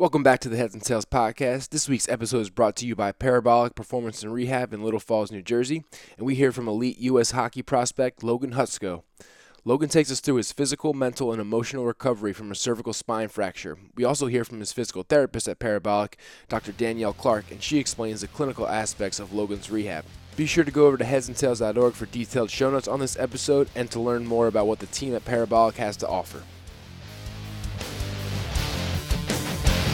Welcome back to the Heads and Tails podcast. This week's episode is brought to you by Parabolic Performance and Rehab in Little Falls, New Jersey, and we hear from elite U.S. hockey prospect Logan Hutsko. Logan takes us through his physical, mental, and emotional recovery from a cervical spine fracture. We also hear from his physical therapist at Parabolic, Dr. Danielle Clark, and she explains the clinical aspects of Logan's rehab. Be sure to go over to headsandtails.org for detailed show notes on this episode and to learn more about what the team at Parabolic has to offer.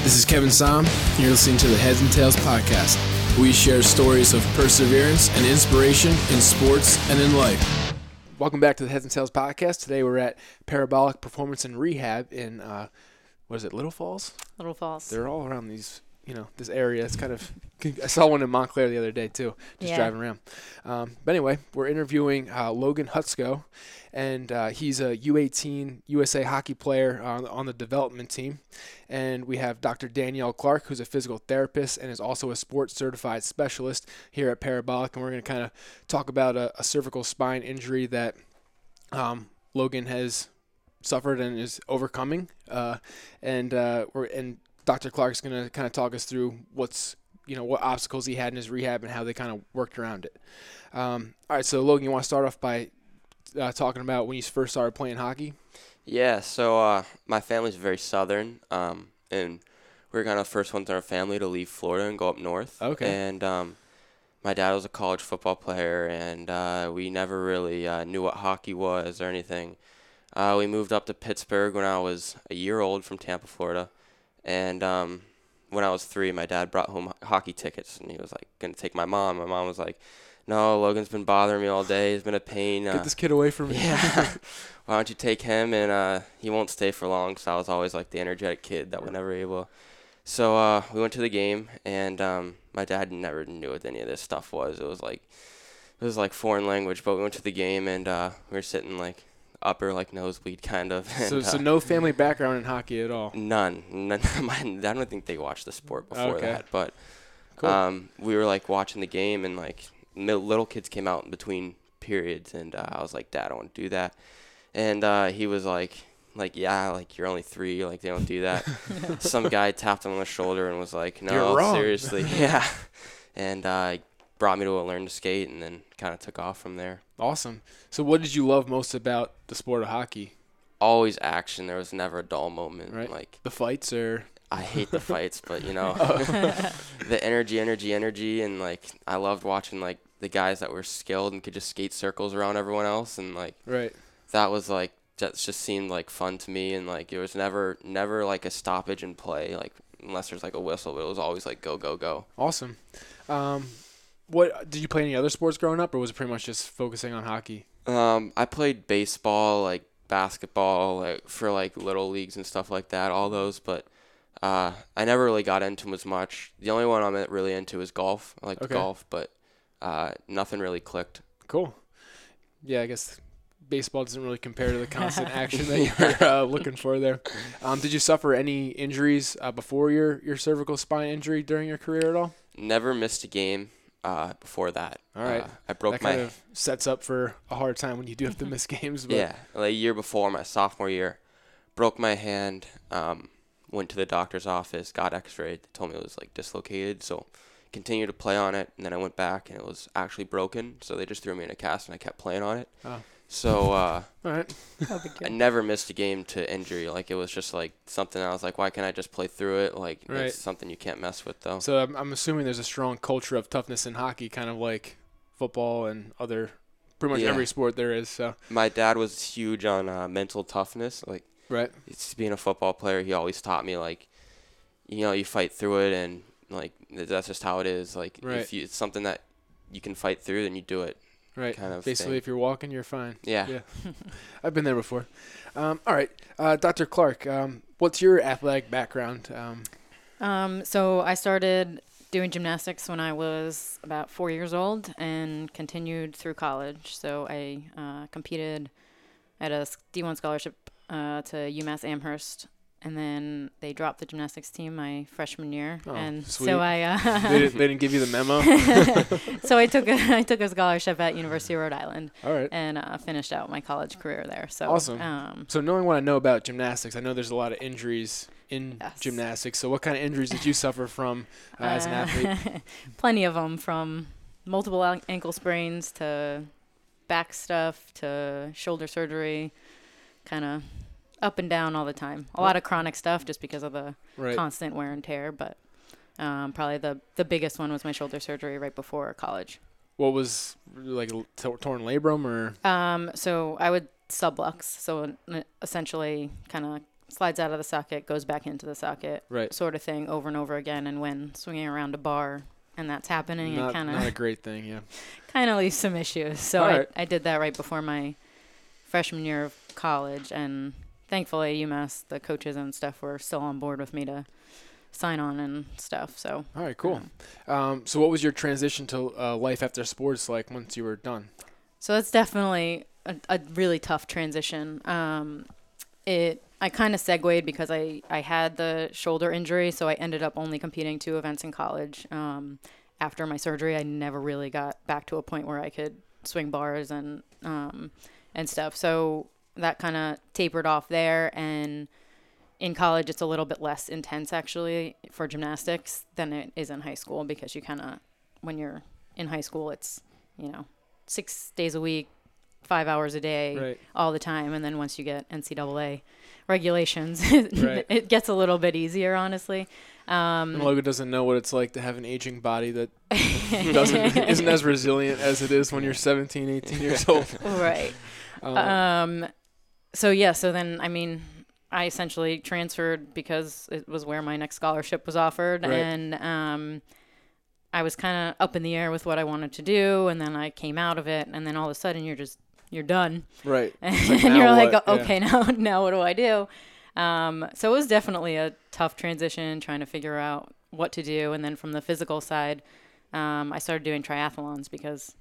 This is Kevin Som. You're listening to the Heads and Tails podcast. We share stories of perseverance and inspiration in sports and in life. Welcome back to the Heads and Tails podcast. Today we're at Parabolic Performance and Rehab in, uh, what is it, Little Falls? Little Falls. They're all around these, you know, this area. It's kind of, I saw one in Montclair the other day too, just Yeah. driving around. Um, but anyway, we're interviewing uh, Logan Hutsko, and uh, he's a U18 USA hockey player on, on the development team. And we have Dr. Danielle Clark, who's a physical therapist and is also a sports certified specialist here at Parabolic. And we're going to kind of talk about a, a cervical spine injury that um, Logan has suffered and is overcoming. Uh, and uh, we're and Dr. Clark's going to kind of talk us through what's you know what obstacles he had in his rehab and how they kind of worked around it. Um, all right, so Logan, you want to start off by uh, talking about when you first started playing hockey? Yeah, so uh, my family's very southern, um, and we were kind of the first ones in our family to leave Florida and go up north. Okay. And um, my dad was a college football player, and uh, we never really uh, knew what hockey was or anything. Uh, we moved up to Pittsburgh when I was a year old from Tampa, Florida, and um, when I was three, my dad brought home hockey tickets, and he was like gonna take my mom. My mom was like, "No, Logan's been bothering me all day. He's been a pain." Get uh, this kid away from me. yeah. Why don't you take him and uh, he won't stay for long. So I was always like the energetic kid that was never able. So uh, we went to the game and um, my dad never knew what any of this stuff was. It was like it was like foreign language. But we went to the game and uh, we were sitting like upper like nosebleed kind of. so, and, so uh, no family background in hockey at all. None. None. I don't think they watched the sport before Okay. that. But Cool. um, we were like watching the game, and like little kids came out in between periods, and uh, I was like, "Dad, I don't want to do that." And uh, he was like, "Like yeah, like you're only three, like they don't do that." Some guy tapped him on the shoulder and was like, "No, seriously, yeah." And uh, he brought me to learn to skate, and then kind of took off from there. awesome. So what did you love most about the sport of hockey? Always action. There was never a dull moment. Right. Like The fights are I hate the fights, but you know, the energy, energy, energy, and like I loved watching like the guys that were skilled and could just skate circles around everyone else, and like right? that was like that just seemed like fun to me, and like it was never, never like a stoppage in play, like unless there's like a whistle, but it was always like go, go, go. Awesome. Um, what did you play any other sports growing up, or was it pretty much just focusing on hockey? Um, I played baseball, like basketball, like for like little leagues and stuff like that, all those, but. Uh, I never really got into 'em as much. The only one I'm really into is golf. I like Okay. golf, but uh, nothing really clicked. Cool. Yeah, I guess baseball doesn't really compare to the constant action that you're uh, looking for there. Um, did you suffer any injuries uh, before your, your cervical spine injury during your career at all? Never missed a game uh, before that. All right. Uh, I broke that my kind of sets up for a hard time when you do have to miss games. But yeah, like a year before my sophomore year, broke my hand. Um, went to the doctor's office, got X-rayed. They told me it was like dislocated, so continued to play on it. And then I went back and it was actually broken, so they just threw me in a cast and I kept playing on it. Oh. So uh, All right. I never missed a game to injury. Like it was just like something I was like, why can't I just play through it? Like Right. it's something you can't mess with though. So I'm, I'm assuming there's a strong culture of toughness in hockey, kind of like football and other, pretty much Yeah. every sport there is. So My dad was huge on uh, mental toughness. Like right. it's being a football player, he always taught me like, you know, you fight through it, and like that's just how it is. Like Right. if you, it's something that you can fight through, then you do it. Right. kind of Basically, thing. if you're walking, you're fine. Yeah. Yeah. I've been there before. Um, all right, uh, Dr. Clark, um, what's your athletic background? Um, Um, so I started doing gymnastics when I was about four years old and continued through college. So I uh, competed at a D1 scholarship uh, to UMass Amherst. And then they dropped the gymnastics team my freshman year, Oh, and sweet. so I uh, they, didn't, they didn't give you the memo. so I took a, I took a scholarship at University of Rhode Island All right. and uh, finished out my college career there. So Awesome. Um, So knowing what I know about gymnastics, I know there's a lot of injuries in Yes. gymnastics. So what kind of injuries did you suffer from uh, as an athlete? Plenty of them, from multiple ankle sprains to back stuff to shoulder surgery, kind of up and down all the time. A lot of chronic stuff just because of the Right. constant wear and tear. But um, probably the the biggest one was my shoulder surgery right before college. What was like a t- torn labrum or Um, so I would sublux, so essentially kind of slides out of the socket, goes back into the socket, right? sort of thing, over and over again. And when swinging around a bar and that's happening, Not, it kind of not a great thing. Yeah. kind of leaves some issues. So All I, right. I did that right before my freshman year of college, and thankfully UMass, the coaches and stuff were still on board with me to sign on and stuff. So All right. Cool. um, Um, so what was your transition to uh, life after sports like once you were done? So that's definitely a, a really tough transition. Um, it I kind of segued because I I had the shoulder injury, so I ended up only competing two events in college. Um, after my surgery, I never really got back to a point where I could swing bars and um, and stuff. So that kind of tapered off there. And in college, it's a little bit less intense actually for gymnastics than it is in high school because you kind of when you're in high school, it's you know six days a week, five hours a day, Right. all the time. And then once you get NCAA regulations, Right. it gets a little bit easier, honestly. Um, And Logan doesn't know what it's like to have an aging body that doesn't isn't as resilient as it is when you're 17, 18 years old. right. Um, Um, so yeah, so then I mean, I essentially transferred because it was where my next scholarship was offered, Right. and um, I was kind of up in the air with what I wanted to do, and then I came out of it, and then all of a sudden you're just you're done, right. and like, you're now like, what? Yeah. okay, now now what do I do? Um, so it was definitely a tough transition trying to figure out what to do, and then from the physical side, um, I started doing triathlons because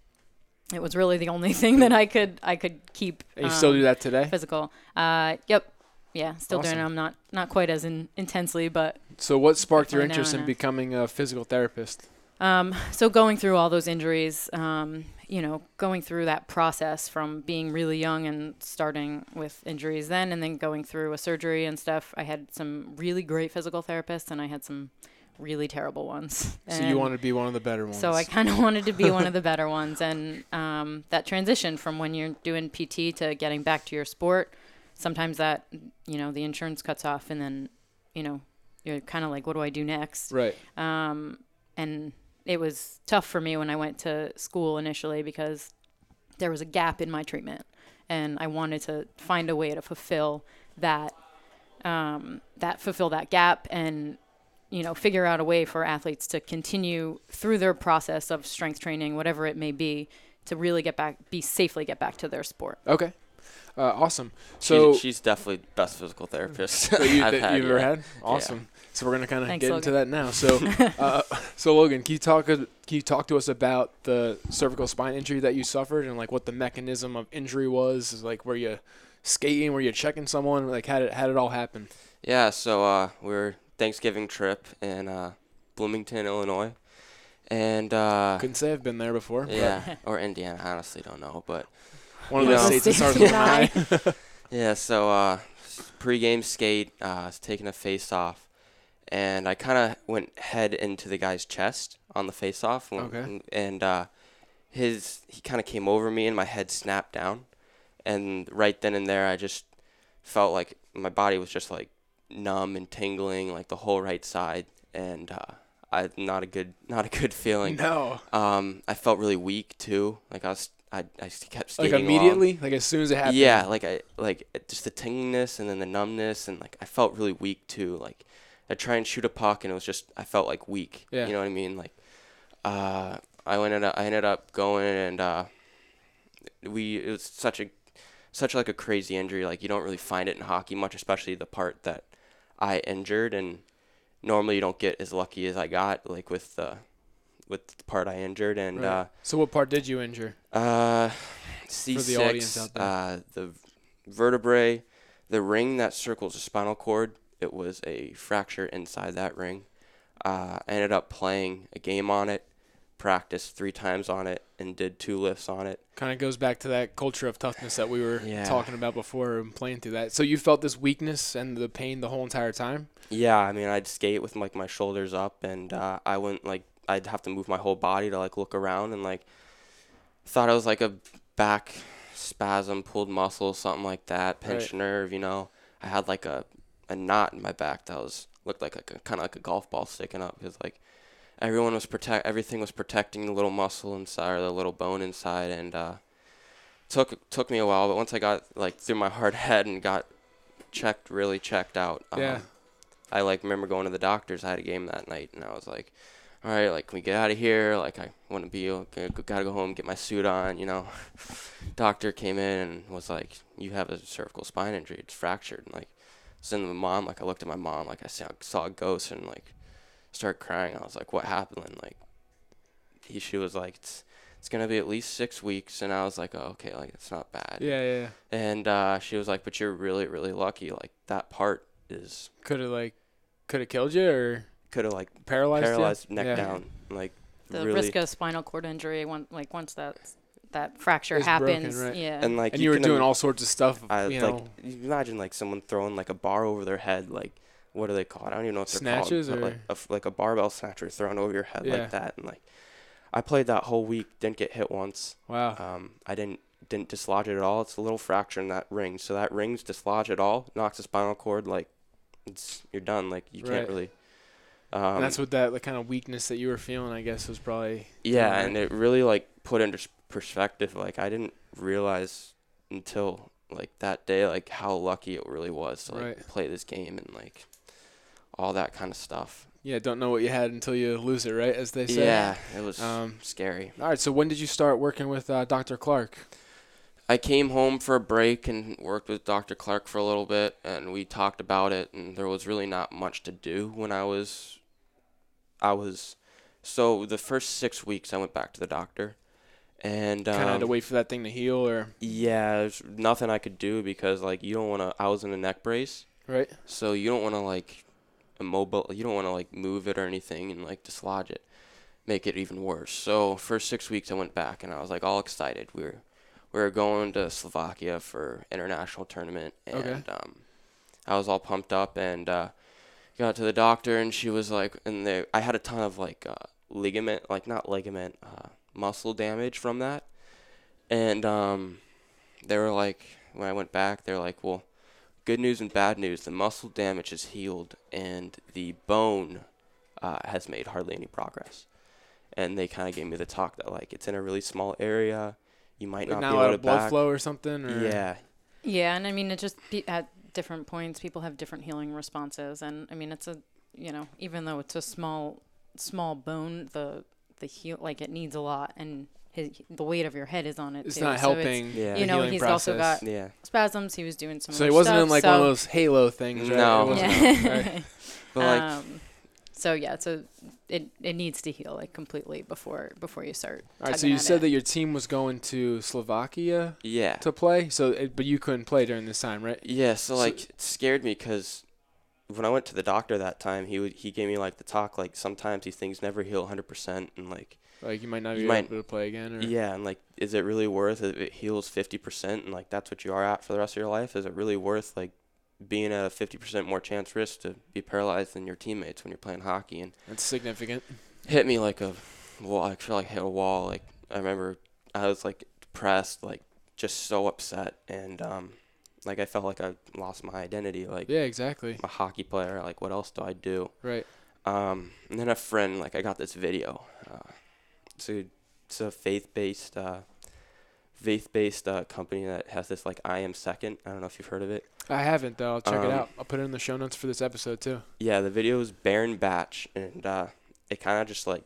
it was really the only thing that I could I could keep. And you still um, do that today? Physical. Uh, yep. Yeah, still doing it. I'm not not quite as in, intensely, but So what sparked your interest in becoming a physical therapist? Um, so going through all those injuries, um, you know, going through that process from being really young and starting with injuries then, and then going through a surgery and stuff. I had some really great physical therapists, and I had some really terrible ones. So you And want to be one of the better ones. So I kind of wanted to be one of the better ones, and um, that transition from when you're doing PT to getting back to your sport, sometimes that you know the insurance cuts off, and then you know you're kind of like, what do I do next? Right. um, and it was tough for me when I went to school initially because there was a gap in my treatment, and I wanted to find a way to fulfill that um, that fulfill that gap and you know figure out a way for athletes to continue through their process of strength training, whatever it may be, to really get back, be safely get back to their sport. Okay. Uh, awesome. So So she's definitely best physical therapist that, you, I've that you've ever had? Awesome. So we're gonna kind of Thanks, get into that now. So, uh, so Logan, can you talk? Can you talk to us about the cervical spine injury that you suffered and like what the mechanism of injury was? Is like were you skating? Were you checking someone? Like how did how did it all happen? Yeah, so uh, we were Thanksgiving trip in uh, Bloomington, Illinois, and uh, Couldn't say I've been there before. yeah, or Indiana. I honestly don't know, but One of You those know- states that starts with an I. yeah. So uh, pre-game skate, uh, I was taking a face off, and I kind of went head into the guy's chest on the face off. Okay. And uh, his he kind of came over me, and my head snapped down, and right then and there, I just felt like my body was just like numb and tingling, like the whole right side, and uh, I not a good not a good feeling. No. Um, I felt really weak too. Like I was, I, I kept Like skating along. immediately, like as soon as it happened. Yeah, like I like just the tinglingness and then the numbness and like I felt really weak too. Like I try and shoot a puck and it was just I felt like weak. Yeah. You know what I mean? Like uh I ended up I ended up going and uh we it was such a such like a crazy injury. Like you don't really find it in hockey much, especially the part that I injured and normally you don't get as lucky as I got like with the with the part I injured and Right. uh So what part did you injure? uh, C6, the audience out there. uh, the vertebrae, the ring that circles the spinal cord, it was a fracture inside that ring. Uh, I ended up playing a game on it, practiced three times on it and did two lifts on it. Kind of goes back to that culture of toughness that we were Yeah. talking about before and playing through that. So you felt this weakness and the pain the whole entire time? Yeah, I mean, I'd skate with like my shoulders up, and uh, I wouldn't like I'd have to move my whole body to like look around, and like thought it was like a back spasm, pulled muscle, something like that, pinched nerve. You know, I had like a a knot in my back that was looked like a kind of like a golf ball sticking up because like everyone was protect everything was protecting the little muscle inside or the little bone inside, and uh, took took me a while, but once I got like through my hard head and got checked, really checked out. Yeah. Um, I like remember going to the doctors. I had a game that night, and I was like, "All right, like, can we get out of here? Like, I want to be, okay, gotta go home, get my suit on." You know, doctor came in and was like, "You have a cervical spine injury. It's fractured." And like, so then my mom, like, I looked at my mom, like, I saw, saw a ghost, and like, started crying. I was like, "What happened?" And like, he, she was like, "It's, it's gonna be at least six weeks," and I was like, "Oh, okay, like, it's not bad." Yeah, yeah. yeah. And uh, she was like, "But you're really, really lucky. Like, that part is Could have like, could have killed you or could have like paralyzed, paralyzed you? neck Yeah. down, like The really. risk of spinal cord injury, one, like once that that fracture Is broken, happens, right. yeah. and like And you were doing im- all sorts of stuff, I, you like know. you imagine like someone throwing like a bar over their head, like what do they call it? I don't even know what they're Snatches called. but, or- like a, like a barbell snatcher thrown over your head Yeah. like that, and like I played that whole week, didn't get hit once. Wow. Um, I didn't didn't dislodge it at all. It's a little fracture in that ring, so that ring's dislodge at all, knocks the spinal cord, like it's you're done. Like you Right. can't really. Um, that's what that the kind of weakness that you were feeling, I guess, was probably. Yeah, and it really like put into perspective. Like I didn't realize until like that day, like how lucky it really was to like Right. play this game and like all that kind of stuff. Yeah, don't know what you had until you lose it, right? As they say. Yeah, it was Um, scary. All right. So when did you start working with uh, Dr. Clark? I came home for a break and worked with Dr. Clark for a little bit, and we talked about it. And there was really not much to do when I was, I was, so the first six weeks I went back to the doctor, and Kind of had to um, wait for that thing to heal, or Yeah, there's nothing I could do because like you don't want to. I was in a neck brace, right? so you don't want to like immobile. You don't want to like move it or anything and like dislodge it, make it even worse. So for six weeks I went back and I was like all excited. We were we were going to Slovakia for international tournament and Okay. um, I was all pumped up and uh, got to the doctor and she was like, and they I had a ton of like uh, ligament, like not ligament, uh, muscle damage from that, and um, they were like, when I went back, they're like, well, good news and bad news. The muscle damage is healed, and the bone uh, has made hardly any progress. And they kind of gave me the talk that like it's in a really small area. You might Like not not be a lot able to of blood back. flow or something. Or? Yeah, Yeah, and I mean, it just be, at different points, people have different healing responses, and I mean, it's a you know, even though it's a small small bone, the the heal like it needs a lot, and his, the weight of your head is on it. It's too. not so helping. Yeah. You know, healing he's also got- yeah. spasms. He was doing some. So other he wasn't in like so, one of those Halo things, right? No. Yeah. right. But like, um, so yeah, so it it needs to heal like completely before before you start. All right. So you said it. that your team was going to Slovakia yeah. to play. So, it, but you couldn't play during this time, right? Yeah, so So- like it scared me because when I went to the doctor that time, he would he gave me like the talk like sometimes these things never heal 100% and like Like you might not You be might- able to play again. Or, yeah, and like is it really worth it if it heals 50% and like that's what you are at for the rest of your life? Is it really worth like being at a 50% more chance risk to be paralyzed than your teammates when you're playing hockey and That's significant. hit me like a wall. I feel like I hit a wall. Like I remember I was like depressed, like just so upset and um like I felt like I lost my identity like Yeah, exactly. I'm a hockey player. Like, what else do I do? Right. Um, and then a friend, like, I got this video. Uh, it's a, it's a faith-based, uh, faith-based uh, company that has this like I am second. I don't know if you've heard of it. I haven't though. I'll check it Um, out. I'll put it in the show notes for this episode too. Yeah, the video is Baron Batch, and uh, it kind of just like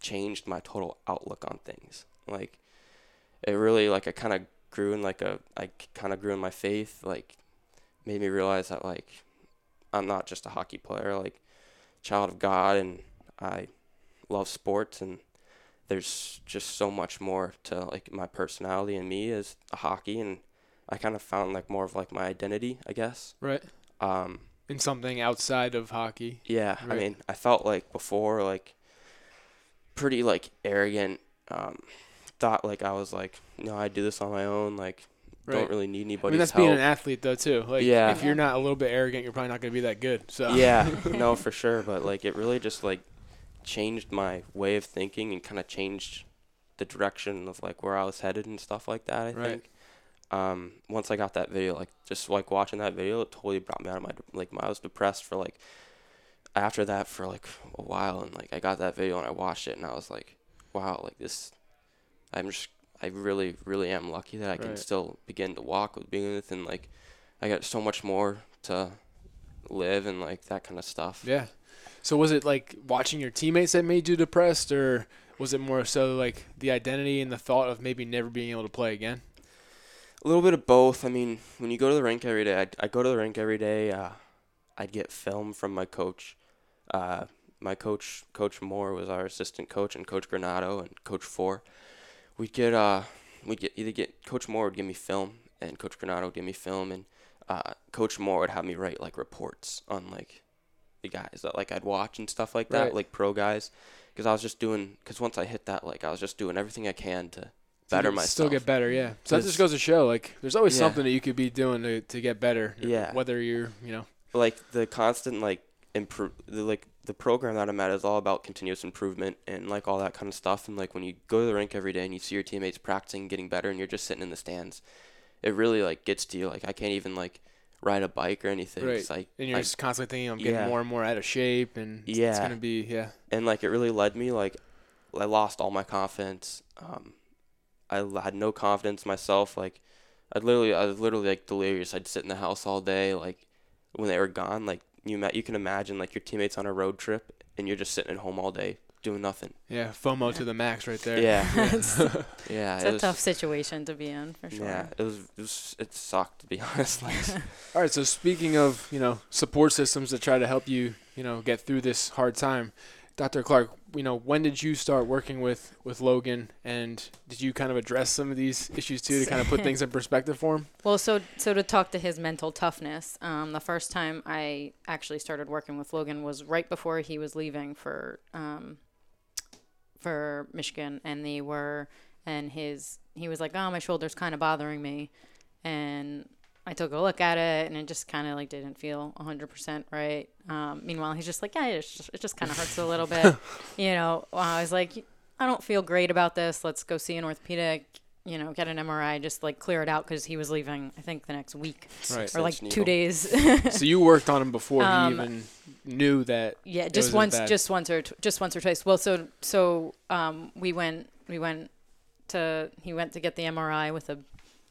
changed my total outlook on things. Like, it really like I kind of grew in like a I kind of grew in my faith. Like, made me realize that like I'm not just a hockey player. Like, child of God, and I love sports, and there's just so much more to like my personality and me as a hockey, and I kind of found like more of like my identity, I guess. Right. Um, In something outside of hockey. yeah, I mean, I felt like before, like pretty like arrogant. Um, thought like I was like, no, I do this on my own. Like, Right. don't really need I mean, that's help. being an athlete though too. Like, Yeah. if you're not a little bit arrogant, you're probably not going to be that good. So yeah, no, for sure. But like, it really just like changed my way of thinking and kind of changed the direction of like where I was headed and stuff like that. I Right. think. Um, once I got that video, like just like watching that video, it totally brought me out of my like I was depressed for like after that for like a while, and like I got that video and I watched it and I was like, wow, like this, I'm just I really really am lucky that I can still begin to walk with with and like I got so much more to live and like that kind of stuff. Yeah. So was it like watching your teammates that made you depressed, or was it more so like the identity and the thought of maybe never being able to play again? A little bit of both. I mean, when you go to the rink every day, I I go to the rink every day. Uh, I'd get film from my coach. Uh, my coach, Coach Moore, was our assistant coach, and Coach Granado and Coach Four. We'd get uh, we'd get either get Coach Moore would give me film, and Coach Granado would give me film, and uh, Coach Moore would have me write like reports on like the guys that like I'd watch and stuff like that, Right. like pro guys, because I was just doing. Because once I hit that, like I was just doing everything I can to better myself. Still get better, yeah. So that just goes to show, like, there's always Yeah. something that you could be doing to, to get better. Yeah. Whether you're, you know, like the constant like improve the like the program that I'm at is all about continuous improvement and like all that kind of stuff and like when you go to the rink every day and you see your teammates practicing getting better and you're just sitting in the stands it really like gets to you like I can't even like ride a bike or anything Right. It's like and you're I- just constantly thinking, I'm getting Yeah. more and more out of shape, and yeah. it's gonna be, yeah, and like it really led me like I lost all my confidence. Um, I had no confidence myself. Like I'd literally, I was literally like delirious. I'd sit in the house all day. Like when they were gone, like you ma- you can imagine like your teammates on a road trip and you're just sitting at home all day doing nothing. yeah, FOMO to the max right there. Yeah, it's yeah. it's it a was, tough situation to be in for sure. Yeah, it was, it was. It sucked to be honest. Like, All right. So speaking of, you know, support systems that try to help you, you know, get through this hard time, Dr. Clark, you know, when did you start working with with Logan, and did you kind of address some of these issues too to kind of put things in perspective for him? Well, so so to talk to his mental toughness, um, the first time I actually started working with Logan was right before he was leaving for um, for Michigan, and they were and his he was like, "Oh, my shoulder's kind of bothering me," and I took a look at it, and it just kind of like didn't feel 100% right. Um, meanwhile, he's just like, "Yeah, it's just, it just kind of hurts a little bit," you know. I was like, "I don't feel great about this. Let's go see an orthopedic." You know, get an MRI, just like clear it out because he was leaving. I think the next week Right. or like Six two days. so you worked on him before Um, he even knew that. Yeah, just once, bad. just once or tw- just once or twice. Well, so so um, we went we went to he went to get the MRI with a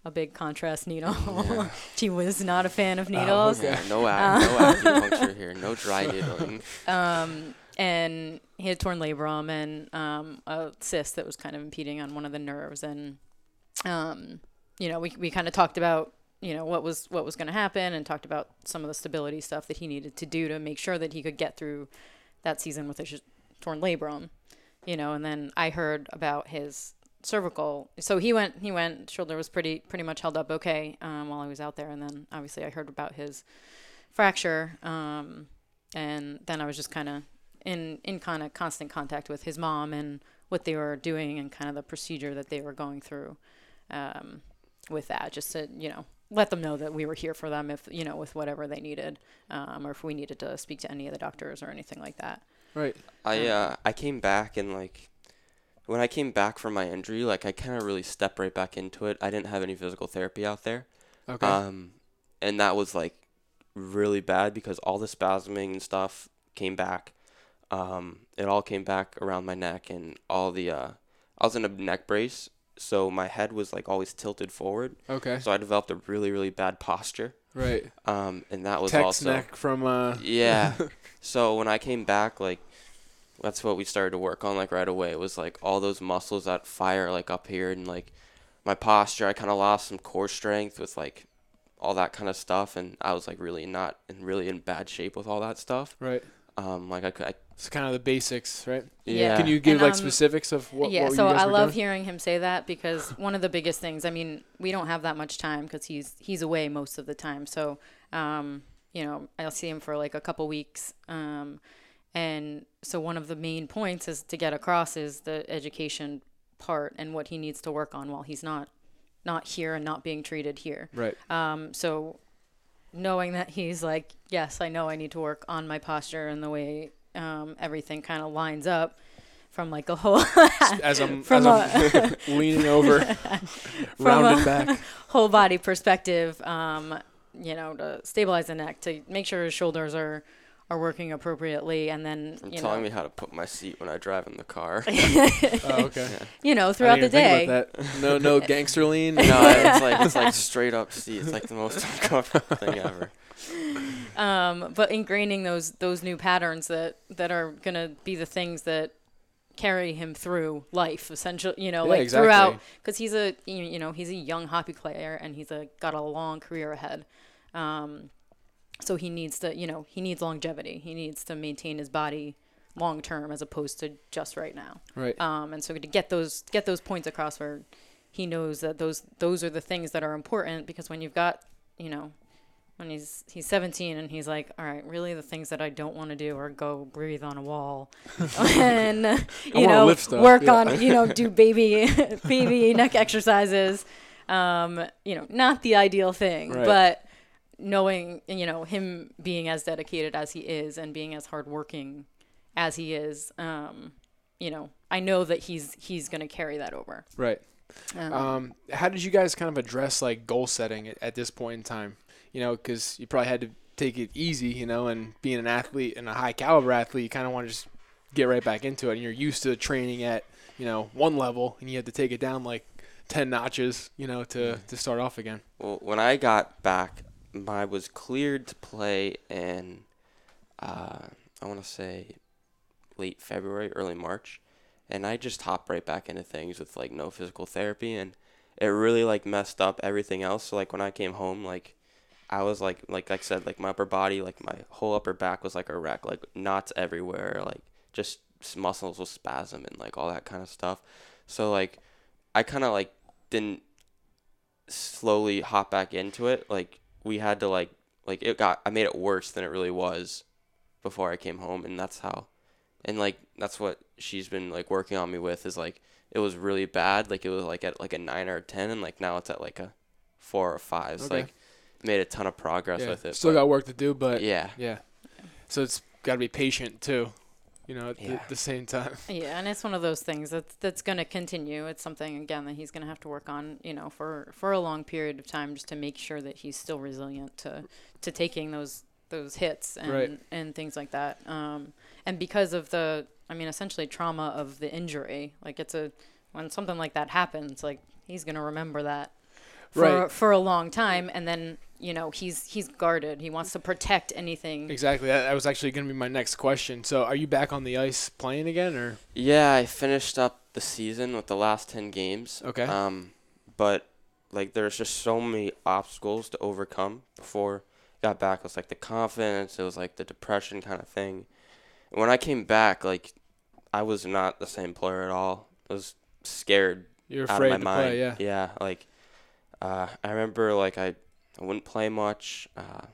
a big contrast needle. Yeah. she was not a fan of Oh, needles. okay. yeah, no ac- no acupuncture here, no dry needling. Um, and he had torn labrum and um, a cyst that was kind of impeding on one of the nerves. And um, you know, we we kind of talked about you know what was what was going to happen and talked about some of the stability stuff that he needed to do to make sure that he could get through that season with his torn labrum. You know, and then I heard about his cervical. So he went he went shoulder was pretty pretty much held up okay um, while I was out there, and then obviously I heard about his fracture. Um, and then I was just kind of in in kind of constant contact with his mom and what they were doing and kind of the procedure that they were going through um, with that, just to you know let them know that we were here for them if you know with whatever they needed, um, or if we needed to speak to any of the doctors or anything like that. Right. I uh I came back and like when I came back from my injury, like I kind of really stepped right back into it. I didn't have any physical therapy out there. Okay. Um and that was like really bad because all the spasming and stuff came back. Um it all came back around my neck and all the uh I was in a neck brace, so my head was like always tilted forward. okay. So I developed a really really bad posture. Right. Um and that was Tex also neck from uh. yeah. so when I came back, like, that's what we started to work on, like, right away. It was, like, all those muscles that fire, like, up here, and, like, my posture. I kind of lost some core strength with, like, all that kind of stuff, and I was, like, really not, and really in bad shape with all that stuff. Right. Um, like, I could, I, It's kind of the basics, right? Yeah. Can you give And, like um, specifics of what? yeah, what so you guys I were love doing? hearing him say that because one of the biggest things. I mean, we don't have that much time because he's he's away most of the time. So, um, you know, I'll see him for like a couple weeks, um, And so one of the main points is to get across is the education part and what he needs to work on while he's not not here and not being treated here. Right. Um, so knowing that he's like, yes, I know I need to work on my posture and the way um, everything kind of lines up from like a whole As I'm, From as I'm leaning over, rounded a- back. whole body perspective, um, you know, to stabilize the neck, to make sure his shoulders are are working appropriately, and then From you telling know, me how to put my seat when I drive in the car. Oh, okay. you know, throughout the didn't even day. think about that. No, no gangster lean. no, it's like it's like straight up seat. It's like the most uncomfortable thing ever. Um, but ingraining those those new patterns that that are gonna be the things that carry him through life essentially you know Yeah, like exactly. throughout because he's a you you know he's a young hockey player and he's a got a long career ahead um, so he needs to you know he needs longevity he needs to maintain his body long term as opposed to just right now Right. um, and so to get those get those points across where he knows that those those are the things that are important because when you've got you know when he's he's 17 and he's like all right really the things that i don't want to do are go breathe on a wall and you know work yeah. on you know do baby baby neck exercises um, you know not the ideal thing Right. but knowing you know him being as dedicated as he is and being as hardworking as he is um, you know i know that he's he's going to carry that over Right. um, Um, how did you guys kind of address like goal setting at, at this point in time? You know, because you probably had to take it easy, you know, and being an athlete and a high caliber athlete, you kind of want to just get right back into it. And you're used to training at, you know, one level, and you had to take it down like ten notches, you know, to to start off again. Well, when I got back, I was cleared to play in, uh, I want to say, late February, early March, and I just hopped right back into things with like no physical therapy, and it really like messed up everything else. So like when I came home, like I was like like I said, like my upper body, like my whole upper back was like a wreck, like knots everywhere, like just muscles will spasm and like all that kind of stuff. So like I kind of like didn't slowly hop back into it. Like we had to like like it got I made it worse than it really was before I came home and that's how and like that's what she's been like working on me with is like it was really bad like it was like at like a 9 or a 10 and like now it's at like a 4 or 5 it's Okay. like made a ton of progress yeah. with it Still got work to do, but yeah yeah. So it's got to be patient too, you know, at the, the same time. Yeah, and it's one of those things that's that's going to continue. It's something again that he's going to have to work on, you know, for for a long period of time, just to make sure that he's still resilient to to taking those those hits and Right. and things like that. Um, and because of the, I mean, essentially trauma of the injury, like it's a when something like that happens, like he's going to remember that for Right. for a long time, and then you know he's he's guarded. He wants to protect anything. Exactly. That, that was actually going to be my next question. So, are you back on the ice playing again, or Yeah, I finished up the season with the last 10 games. Okay. Um, but like there's just so many obstacles to overcome before I got back. It was like the confidence, it was like the depression kind of thing. And when I came back, like I was not the same player at all. I was scared you're out afraid of to my mind. play? Yeah. Yeah, like uh, I remember like I, I wouldn't play much. Uh,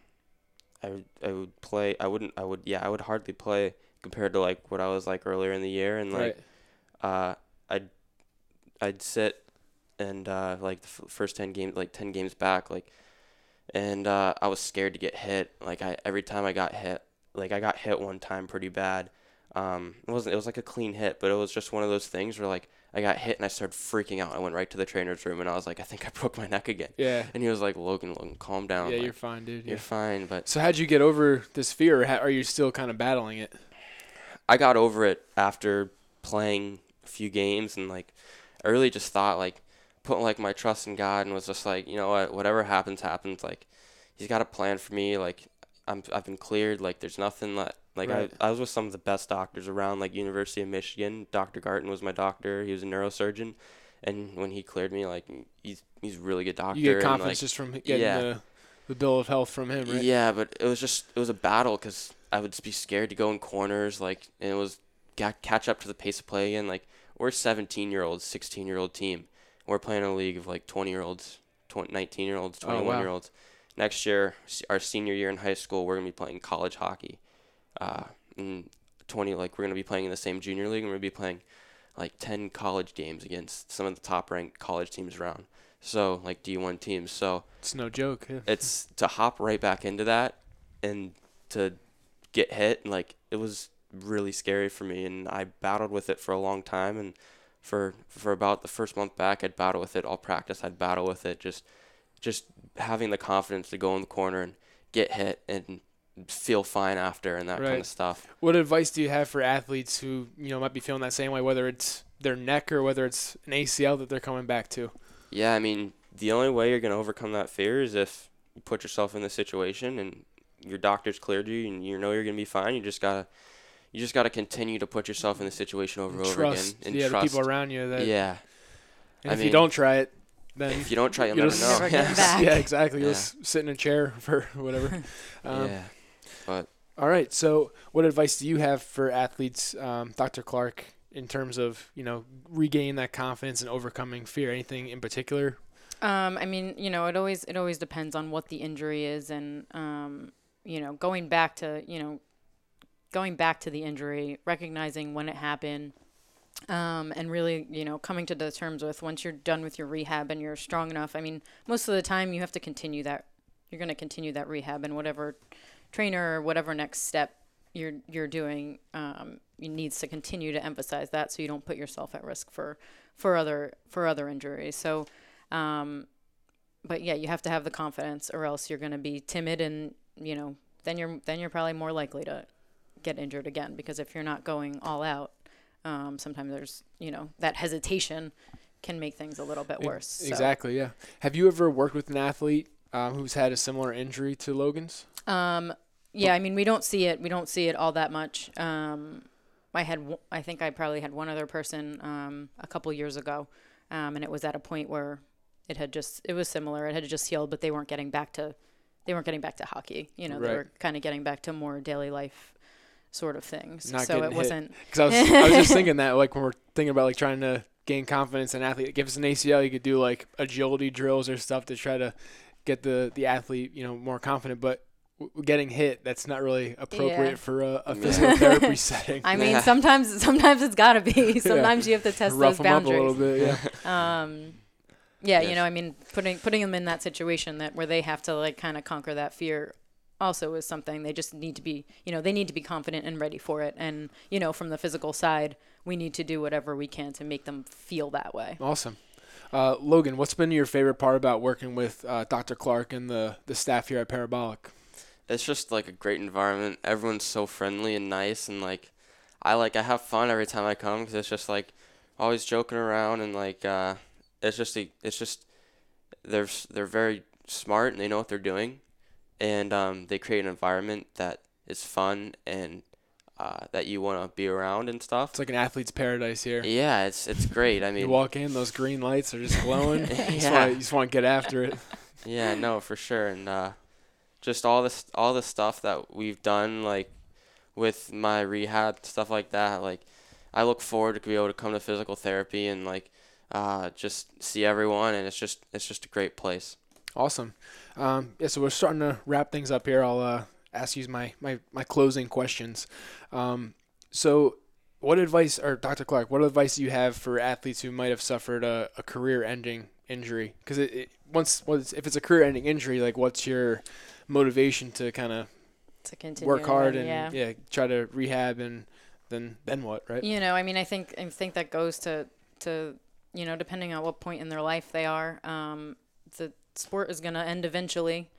I would I would play. I wouldn't. I would yeah. I would hardly play compared to like what I was like earlier in the year and like right. uh, I'd I'd sit and uh, like the f- first ten games, like ten games back, like, and uh, I was scared to get hit. Like I every time I got hit, like I got hit one time pretty bad. Um, it wasn't. It was like a clean hit, but it was just one of those things where like I got hit and I started freaking out. I went right to the trainer's room and I was like, I think I broke my neck again. Yeah. And he was like, Logan, Logan, calm down. Yeah, like, you're fine, dude. you're Yeah. fine. But So, how'd you get over this fear, or ha- are you still kind of battling it? I got over it after playing a few games and like I really just thought like putting like my trust in God and was just like, you know what, whatever happens happens like he's got a plan for me like I'm I've been cleared like there's nothing that like Right. I I was with some of the best doctors around like University of Michigan. Dr. Garton was my doctor. He was a neurosurgeon and when he cleared me like he's he's a really good doctor You get confidence like, just from getting yeah. the, the bill of health from him, right? yeah, but it was just it was a battle because I would be scared to go in corners, like, and it was got catch up to the pace of play again. Like we're 17 year olds, 16 year old team. We're playing a league of like 20 year olds, 20, 19 year olds, Oh, 21 wow. year olds. Next year, our senior year in high school, we're gonna be playing college hockey. Uh, and 20 like we're going to be playing in the same junior league and we're going to be playing like 10 college games against some of the top ranked college teams around. So, like D1 teams. So, It's no joke. Yeah. it's to hop right back into that and to get hit and like it was really scary for me and I battled with it for a long time and for for about the first month back I'd battle with it all practice I'd battle with it just just having the confidence to go in the corner and get hit and feel fine after and that kind of stuff. What advice do you have for athletes who you know might be feeling that same way, whether it's their neck or whether it's an ACL that they're coming back to? Yeah, I mean, the only way you're going to overcome that fear is if you put yourself in the situation and your doctor's cleared you and you know you're going to be fine. You just got to you just got to continue to put yourself in the situation over and over trust, again and yeah, trust. the people around you. That, yeah. and I if you don't try it, then If you don't try, you'll you'll never know. never get Yeah. back. yeah, exactly. You'll Yeah. just sit in a chair for whatever. Um, yeah. But All right. So, what advice do you have for athletes, um, Dr. Clark, in terms of you know regaining that confidence and overcoming fear? Anything in particular? Um, I mean, you know, it always it always depends on what the injury is, and um, you know, going back to you know, going back to the injury, recognizing when it happened, um, and really, you know, coming to the terms with once you're done with your rehab and you're strong enough. I mean, most of the time you have to continue that. You're going to continue that rehab and whatever trainer or whatever next step you're you're doing um, you needs to continue to emphasize that so you don't put yourself at risk for for other for other injuries. So, um, but yeah, you have to have the confidence, or else you're going to be timid, and you know, then you're then you're probably more likely to get injured again because if you're not going all out, um, sometimes there's you know that hesitation can make things a little bit worse. So, Exactly. Yeah. Have you ever worked with an athlete um, who's had a similar injury to Logan's? Um, yeah, I mean, we don't see it. We don't see it all that much. Um, I had, I think I probably had one other person um, a couple years ago, um, and it was at a point where it had just, it was similar. It had just healed, but they weren't getting back to, they weren't getting back to hockey. You know, they were kind of getting back to more daily life sort of things. Not so it hit. wasn't. Because I was, I was just thinking that like when we're thinking about like trying to gain confidence in an athlete, if it's an ACL, you could do like agility drills or stuff to try to get the the athlete you know more confident, but. W- Getting hit, that's not really appropriate Yeah. for a, a Yeah. physical therapy setting. I mean, Yeah. sometimes, sometimes it's got to be. Sometimes you have to test Rough those them up a boundaries. little bit, yeah. um yeah, you know i mean putting putting them in that situation that where they have to like kind of conquer that fear also is something they just need to be you know they need to be confident and ready for it and you know from the physical side we need to do whatever we can to make them feel that way Awesome. Uh, Logan, what's been your favorite part about working with uh, Dr. Clark and the, the staff here at Parabolic? It's just like a great environment. Everyone's so friendly and nice, and like I like I have fun every time I come because it's just like always joking around and like uh, it's just a, it's just they're they're very smart and they know what they're doing, and um, they create an environment that is fun and uh, that you want to be around and stuff. It's like an athlete's paradise here. Yeah, it's it's great. I mean, You walk in, those green lights are just glowing. You just Yeah. wanna- you just want to get after it. Yeah, no, for sure, and uh, just all this, all the stuff that we've done, like with my rehab stuff like that. Like, I look forward to be able to come to physical therapy and like, uh, just see everyone, and it's just, it's just a great place. Awesome. Um, yeah, so we're starting to wrap things up here. I'll uh, ask you my, my, my closing questions. Um, so, what advice, or Dr. Clark, what advice do you have for athletes who might have suffered a, a career-ending injury? Because it, it, once, once, if it's a career-ending injury, like what's your motivation to kind of to continue work hard and yeah. yeah. try to rehab and then then what, right? You know, I mean, I think I think that goes to to you know, depending on what point in their life they are. Um, the sport is going to end eventually,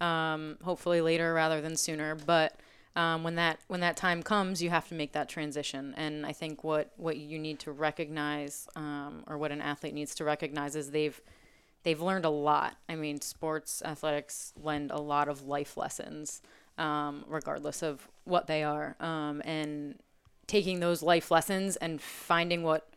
um, hopefully later rather than sooner. But um, when that when that time comes, you have to make that transition. And I think what what you need to recognize, um, or what an athlete needs to recognize, is they've they've learned a lot. I mean, sports athletics lend a lot of life lessons, um, regardless of what they are, um, and taking those life lessons and finding what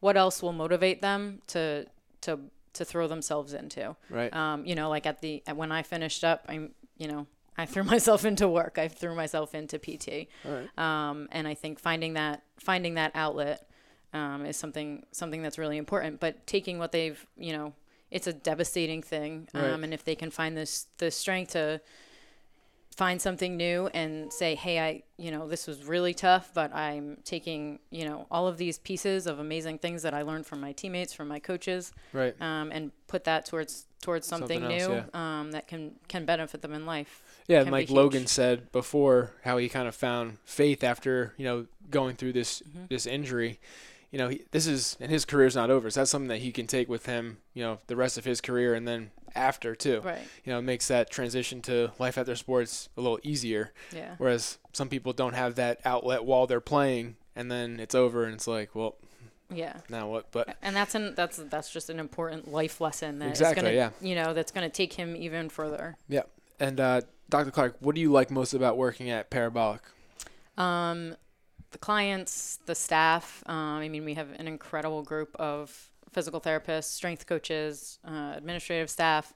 what else will motivate them to to to throw themselves into. Right. Um, you know, like at the when I finished up, I'm you know I threw myself into work. I threw myself into PT. Right. Um, and I think finding that finding that outlet um, is something something that's really important. But taking what they've you know, it's a devastating thing. Um, And if they can find this the strength to find something new and say, hey, I, you know, this was really tough, but I'm taking, you know, all of these pieces of amazing things that I learned from my teammates, from my coaches, Right. um, and put that towards towards something, Something else, new um, that can can benefit them in life. Yeah, like Logan said before, how he kind of found faith after you know going through this Mm-hmm. this injury. You know, he, this is and his career's not over. So that's something that he can take with him. You know, the rest of his career and then after too. Right. You know, it makes that transition to life after sports a little easier. Yeah. Whereas some people don't have that outlet while they're playing, and then it's over, and it's like, well, Yeah. now what? But And that's an that's that's just an important life lesson that is Exactly, gonna yeah. you know that's gonna take him even further. yeah. And uh, Dr. Clark, what do you like most about working at Parabolic? Um, the clients, the staff. Um, I mean, we have an incredible group of physical therapists, strength coaches, uh, administrative staff.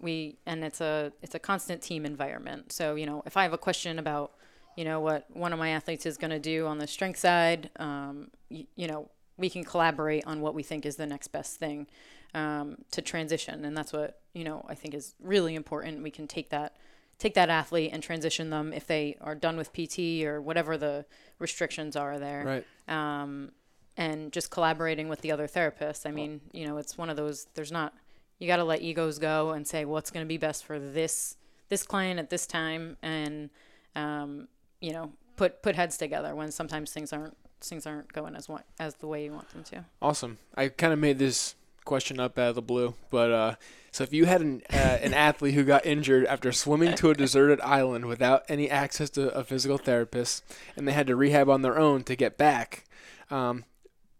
We and it's a it's a constant team environment. So you know, if I have a question about you know what one of my athletes is going to do on the strength side, um, y- you know, we can collaborate on what we think is the next best thing um, to transition, and that's what you know I think is really important. We can take that take that athlete and transition them if they are done with PT or whatever the restrictions are there. Right. Um, and just collaborating with the other therapists. I mean, you know, it's one of those. There's not. You got to let egos go and say what's going to be best for this this client at this time, and um, you know, put put heads together when sometimes things aren't things aren't going as one, as the way you want them to. Awesome. I kind of made this question up out of the blue, but uh, so if you had an uh, an athlete who got injured after swimming to a deserted island without any access to a physical therapist, and they had to rehab on their own to get back, um,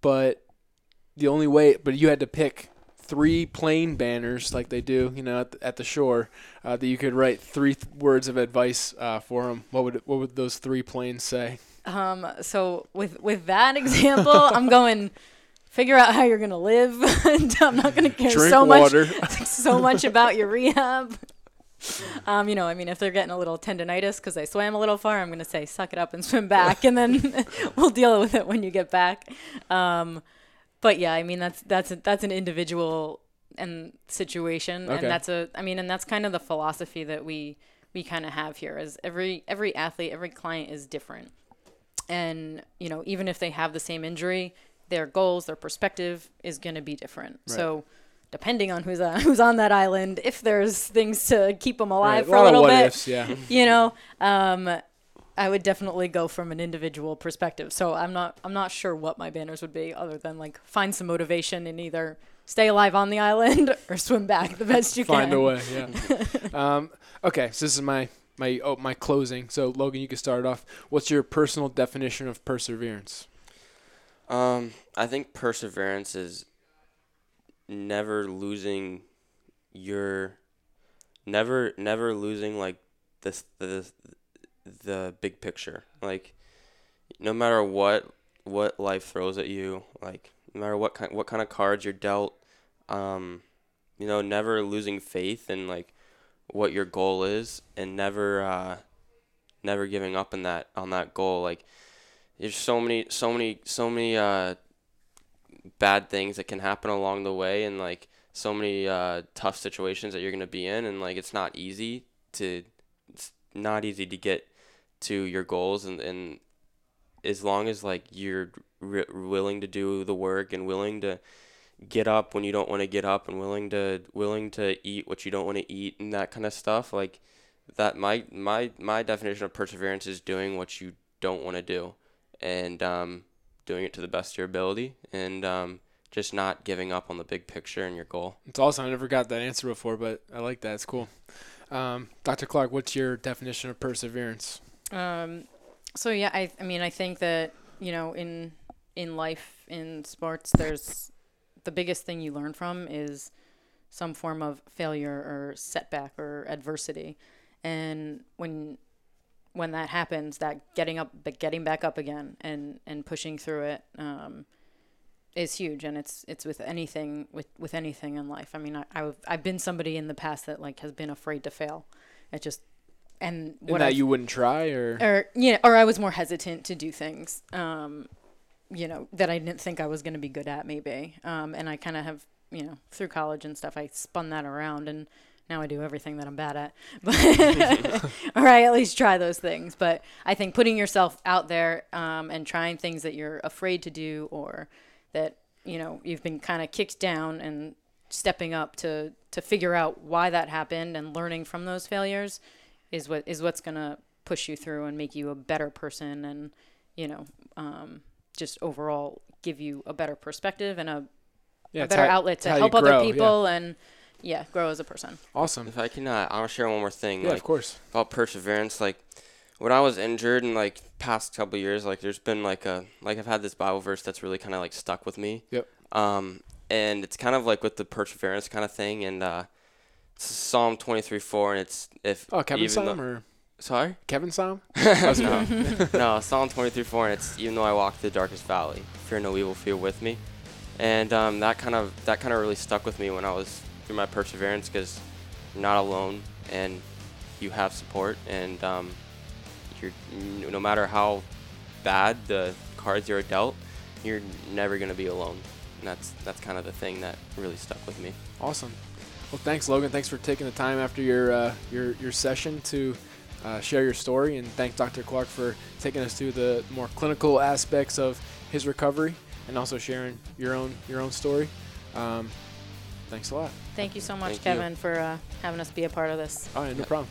but the only way, but you had to pick three plane banners like they do, you know, at the, at the shore, uh, that you could write three th- words of advice uh, for them. What would what would those three planes say? Um, so with with that example, I'm going figure out how you're gonna live. I'm not gonna care Drink so water. much so much about your rehab. Um, you know, I mean, if they're getting a little tendonitis because they swam a little far, I'm gonna say suck it up and swim back, and then we'll deal with it when you get back. Um, but yeah, I mean, that's that's a, that's an individual and situation, Okay. and that's a, I mean, and that's kind of the philosophy that we we kind of have here. Is every every athlete, every client is different and you know even if they have the same injury their goals their perspective is going to be different so depending on who's on, who's on that island if there's things to keep them alive Right, for a lot little bit ifs, yeah. you know um I would definitely go from an individual perspective. So I'm not I'm not sure what my banners would be other than like find some motivation and either stay alive on the island or swim back the best you find can. Find a way. Yeah. um, okay, so this is my my oh, my closing. So Logan, you can start off. What's your personal definition of perseverance? Um, I think perseverance is never losing your never never losing like this the the big picture. Like no matter what what life throws at you, like no matter what kind what kind of cards you're dealt, um, you know, never losing faith in like what your goal is and never uh never giving up in that on that goal. Like there's so many so many so many uh bad things that can happen along the way and like so many uh tough situations that you're to be in and like it's not easy to it's not easy to get to your goals and and as long as like you're r- willing to do the work and willing to get up when you don't want to get up and willing to willing to eat what you don't want to eat and that kind of stuff like that my my my definition of perseverance is doing what you don't want to do and um, doing it to the best of your ability and um, just not giving up on the big picture and your goal It's awesome. I never got that answer before, but I like that. It's cool. Um, Dr. Clark, what's your definition of perseverance? Um, so yeah, I, I mean, I think that you know, in in life, in sports, there's the biggest thing you learn from is some form of failure or setback or adversity, and when when that happens, that getting up, but getting back up again and and pushing through it um, is huge, and it's it's with anything with with anything in life. I mean, I I've, I've been somebody in the past that like has been afraid to fail. It just and what that I've- you wouldn't try, or or you know, or I was more hesitant to do things, um, you know, that I didn't think I was going to be good at, maybe. Um, and I kind of have, you know, through college and stuff, I spun that around and now I do everything that I'm bad at. But or I at least try those things. But I think putting yourself out there um, and trying things that you're afraid to do or that you know you've been kind of kicked down and stepping up to to figure out why that happened and learning from those failures is what is what's gonna push you through and make you a better person and you know um, just overall give you a better perspective and a, Yeah, a better how- outlet to help other yeah. people and yeah grow as a person Awesome. If I can, uh, I want to share one more thing. Yeah, like, of course. about perseverance like when i was injured in like past couple years like there's been like a like i've had this bible verse that's really kind of like stuck with me Yep. um and it's kind of like with the perseverance kind of thing and uh it's psalm 23 4 and it's if Oh, Kevin even Psalm though- or sorry Kevin Psalm? no no psalm 23 4 and it's even though i walk through the darkest valley fear no evil fear with me and um, that kind of that kind of really stuck with me when i was through my perseverance because you're not alone and you have support and um, you're no matter how bad the cards you're dealt you're never to be alone and that's that's kind of the thing that really stuck with me Awesome. Well, thanks, Logan. Thanks for taking the time after your uh, your your session to uh, share your story, and thank Dr. Clark for taking us through the more clinical aspects of his recovery, and also sharing your own your own story. Um, thanks a lot. thank you so much Thank you. kevin for uh, having us be a part of this All right, no problem.